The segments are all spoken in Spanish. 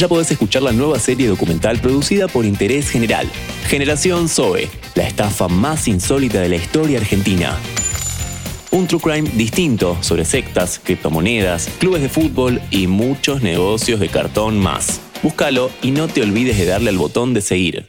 ya podés escuchar la nueva serie documental producida por Interés General, Generación Zoe, la estafa más insólita de la historia argentina. Un true crime distinto sobre sectas, criptomonedas, clubes de fútbol y muchos negocios de cartón más. Búscalo y no te olvides de darle al botón de seguir.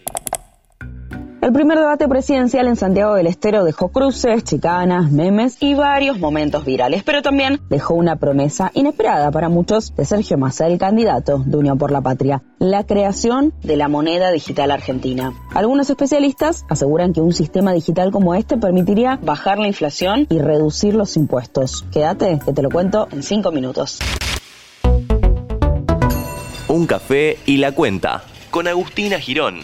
El primer debate presidencial en Santiago del Estero dejó cruces, chicanas, memes y varios momentos virales, pero también dejó una promesa inesperada para muchos de Sergio Massa, el candidato de Unión por la Patria, la creación de la moneda digital argentina. Algunos especialistas aseguran que un sistema digital como este permitiría bajar la inflación y reducir los impuestos. Quédate, que te lo cuento en cinco minutos. Un café y la cuenta con Agustina Girón.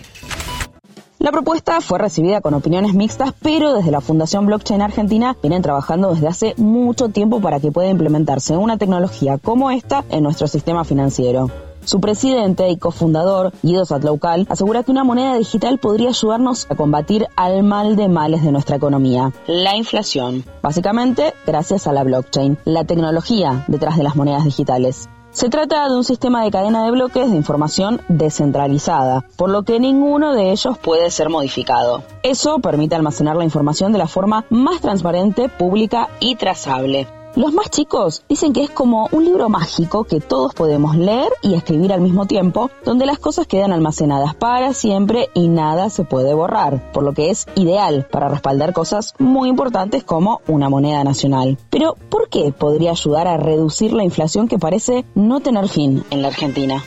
La propuesta fue recibida con opiniones mixtas, pero desde la Fundación Blockchain Argentina vienen trabajando desde hace mucho tiempo para que pueda implementarse una tecnología como esta en nuestro sistema financiero. Su presidente y cofundador, Guido Satloucal, asegura que una moneda digital podría ayudarnos a combatir al mal de males de nuestra economía, la inflación. Básicamente, gracias a la blockchain, la tecnología detrás de las monedas digitales. Se trata de un sistema de cadena de bloques de información descentralizada, por lo que ninguno de ellos puede ser modificado. Eso permite almacenar la información de la forma más transparente, pública y trazable. Los más chicos dicen que es como un libro mágico que todos podemos leer y escribir al mismo tiempo, donde las cosas quedan almacenadas para siempre y nada se puede borrar, por lo que es ideal para respaldar cosas muy importantes como una moneda nacional. Pero, ¿por qué podría ayudar a reducir la inflación que parece no tener fin en la Argentina?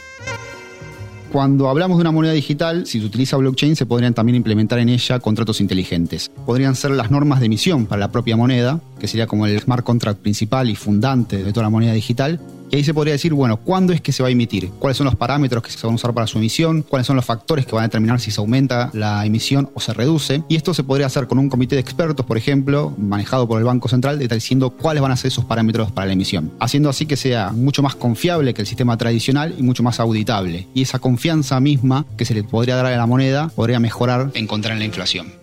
Cuando hablamos de una moneda digital, si se utiliza blockchain, se podrían también implementar en ella contratos inteligentes. Podrían ser las normas de emisión para la propia moneda, que sería como el smart contract principal y fundante de toda la moneda digital, y ahí se podría decir, bueno, ¿cuándo es que se va a emitir? ¿Cuáles son los parámetros que se van a usar para su emisión? ¿Cuáles son los factores que van a determinar si se aumenta la emisión o se reduce? Y esto se podría hacer con un comité de expertos, por ejemplo, manejado por el Banco Central, diciendo cuáles van a ser esos parámetros para la emisión. Haciendo así que sea mucho más confiable que el sistema tradicional y mucho más auditable. Y esa confianza misma que se le podría dar a la moneda podría mejorar en contra la inflación.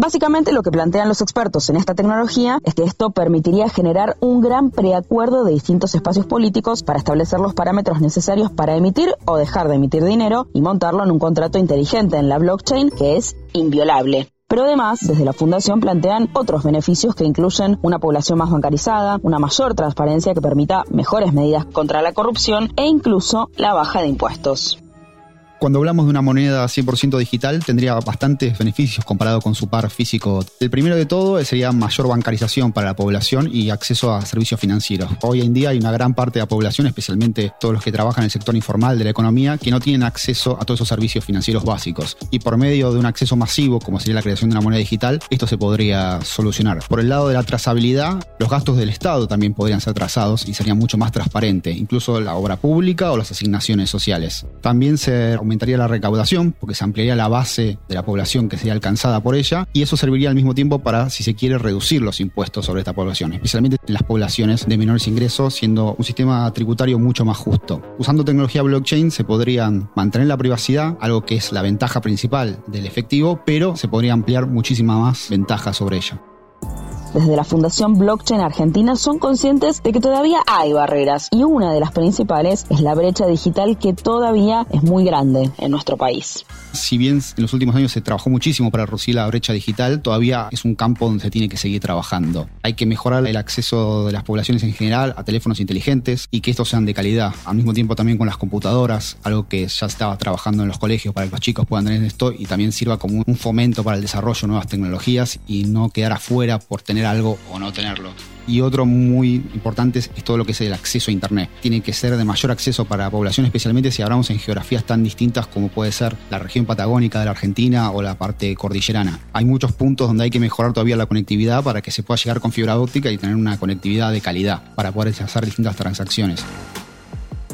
Básicamente lo que plantean los expertos en esta tecnología es que esto permitiría generar un gran preacuerdo de distintos espacios políticos para establecer los parámetros necesarios para emitir o dejar de emitir dinero y montarlo en un contrato inteligente en la blockchain que es inviolable. Pero además, desde la Fundación plantean otros beneficios que incluyen una población más bancarizada, una mayor transparencia que permita mejores medidas contra la corrupción e incluso la baja de impuestos. Cuando hablamos de una moneda 100% digital, tendría bastantes beneficios comparado con su par físico. El primero de todo sería mayor bancarización para la población y acceso a servicios financieros. Hoy en día hay una gran parte de la población, especialmente todos los que trabajan en el sector informal de la economía, que no tienen acceso a todos esos servicios financieros básicos. Y por medio de un acceso masivo, como sería la creación de una moneda digital, esto se podría solucionar. Por el lado de la trazabilidad, los gastos del Estado también podrían ser trazados y sería mucho más transparente, incluso la obra pública o las asignaciones sociales. También se aumentaría la recaudación, porque se ampliaría la base de la población que sería alcanzada por ella, y eso serviría al mismo tiempo para, si se quiere, reducir los impuestos sobre esta población, especialmente en las poblaciones de menores ingresos, siendo un sistema tributario mucho más justo. Usando tecnología blockchain se podrían mantener la privacidad, algo que es la ventaja principal del efectivo, pero se podría ampliar muchísima más ventaja sobre ella desde la Fundación Blockchain Argentina son conscientes de que todavía hay barreras y una de las principales es la brecha digital que todavía es muy grande en nuestro país. Si bien en los últimos años se trabajó muchísimo para reducir la brecha digital, todavía es un campo donde se tiene que seguir trabajando. Hay que mejorar el acceso de las poblaciones en general a teléfonos inteligentes y que estos sean de calidad. Al mismo tiempo también con las computadoras, algo que ya estaba trabajando en los colegios para que los chicos puedan tener esto y también sirva como un fomento para el desarrollo de nuevas tecnologías y no quedar afuera por tener algo o no tenerlo. Y otro muy importante es, todo lo que es el acceso a Internet. Tiene que ser de mayor acceso para la población, especialmente si hablamos en geografías tan distintas como puede ser la región patagónica de la Argentina o la parte cordillerana. Hay muchos puntos donde hay que mejorar todavía la conectividad para que se pueda llegar con fibra óptica y tener una conectividad de calidad para poder hacer distintas transacciones.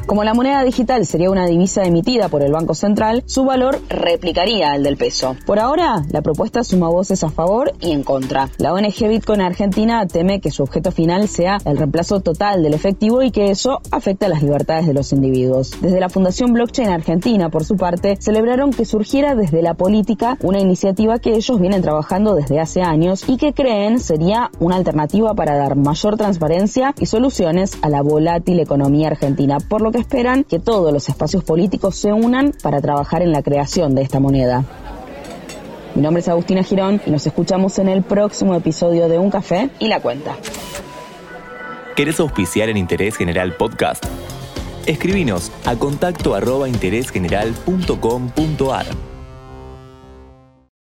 Como la moneda digital sería una divisa emitida por el Banco Central, su valor replicaría al del peso. Por ahora, la propuesta suma voces a favor y en contra. La ONG Bitcoin Argentina teme que su objeto final sea el reemplazo total del efectivo y que eso afecte las libertades de los individuos. Desde la Fundación Blockchain Argentina, por su parte, celebraron que surgiera desde la política una iniciativa que ellos vienen trabajando desde hace años y que creen sería una alternativa para dar mayor transparencia y soluciones a la volátil economía argentina, por lo esperan que todos los espacios políticos se unan para trabajar en la creación de esta moneda. Mi nombre es Agustina Girón y nos escuchamos en el próximo episodio de Un Café y la Cuenta. ¿Querés auspiciar en Interés General Podcast? Escribinos a contacto arroba interésgeneral.com.ar.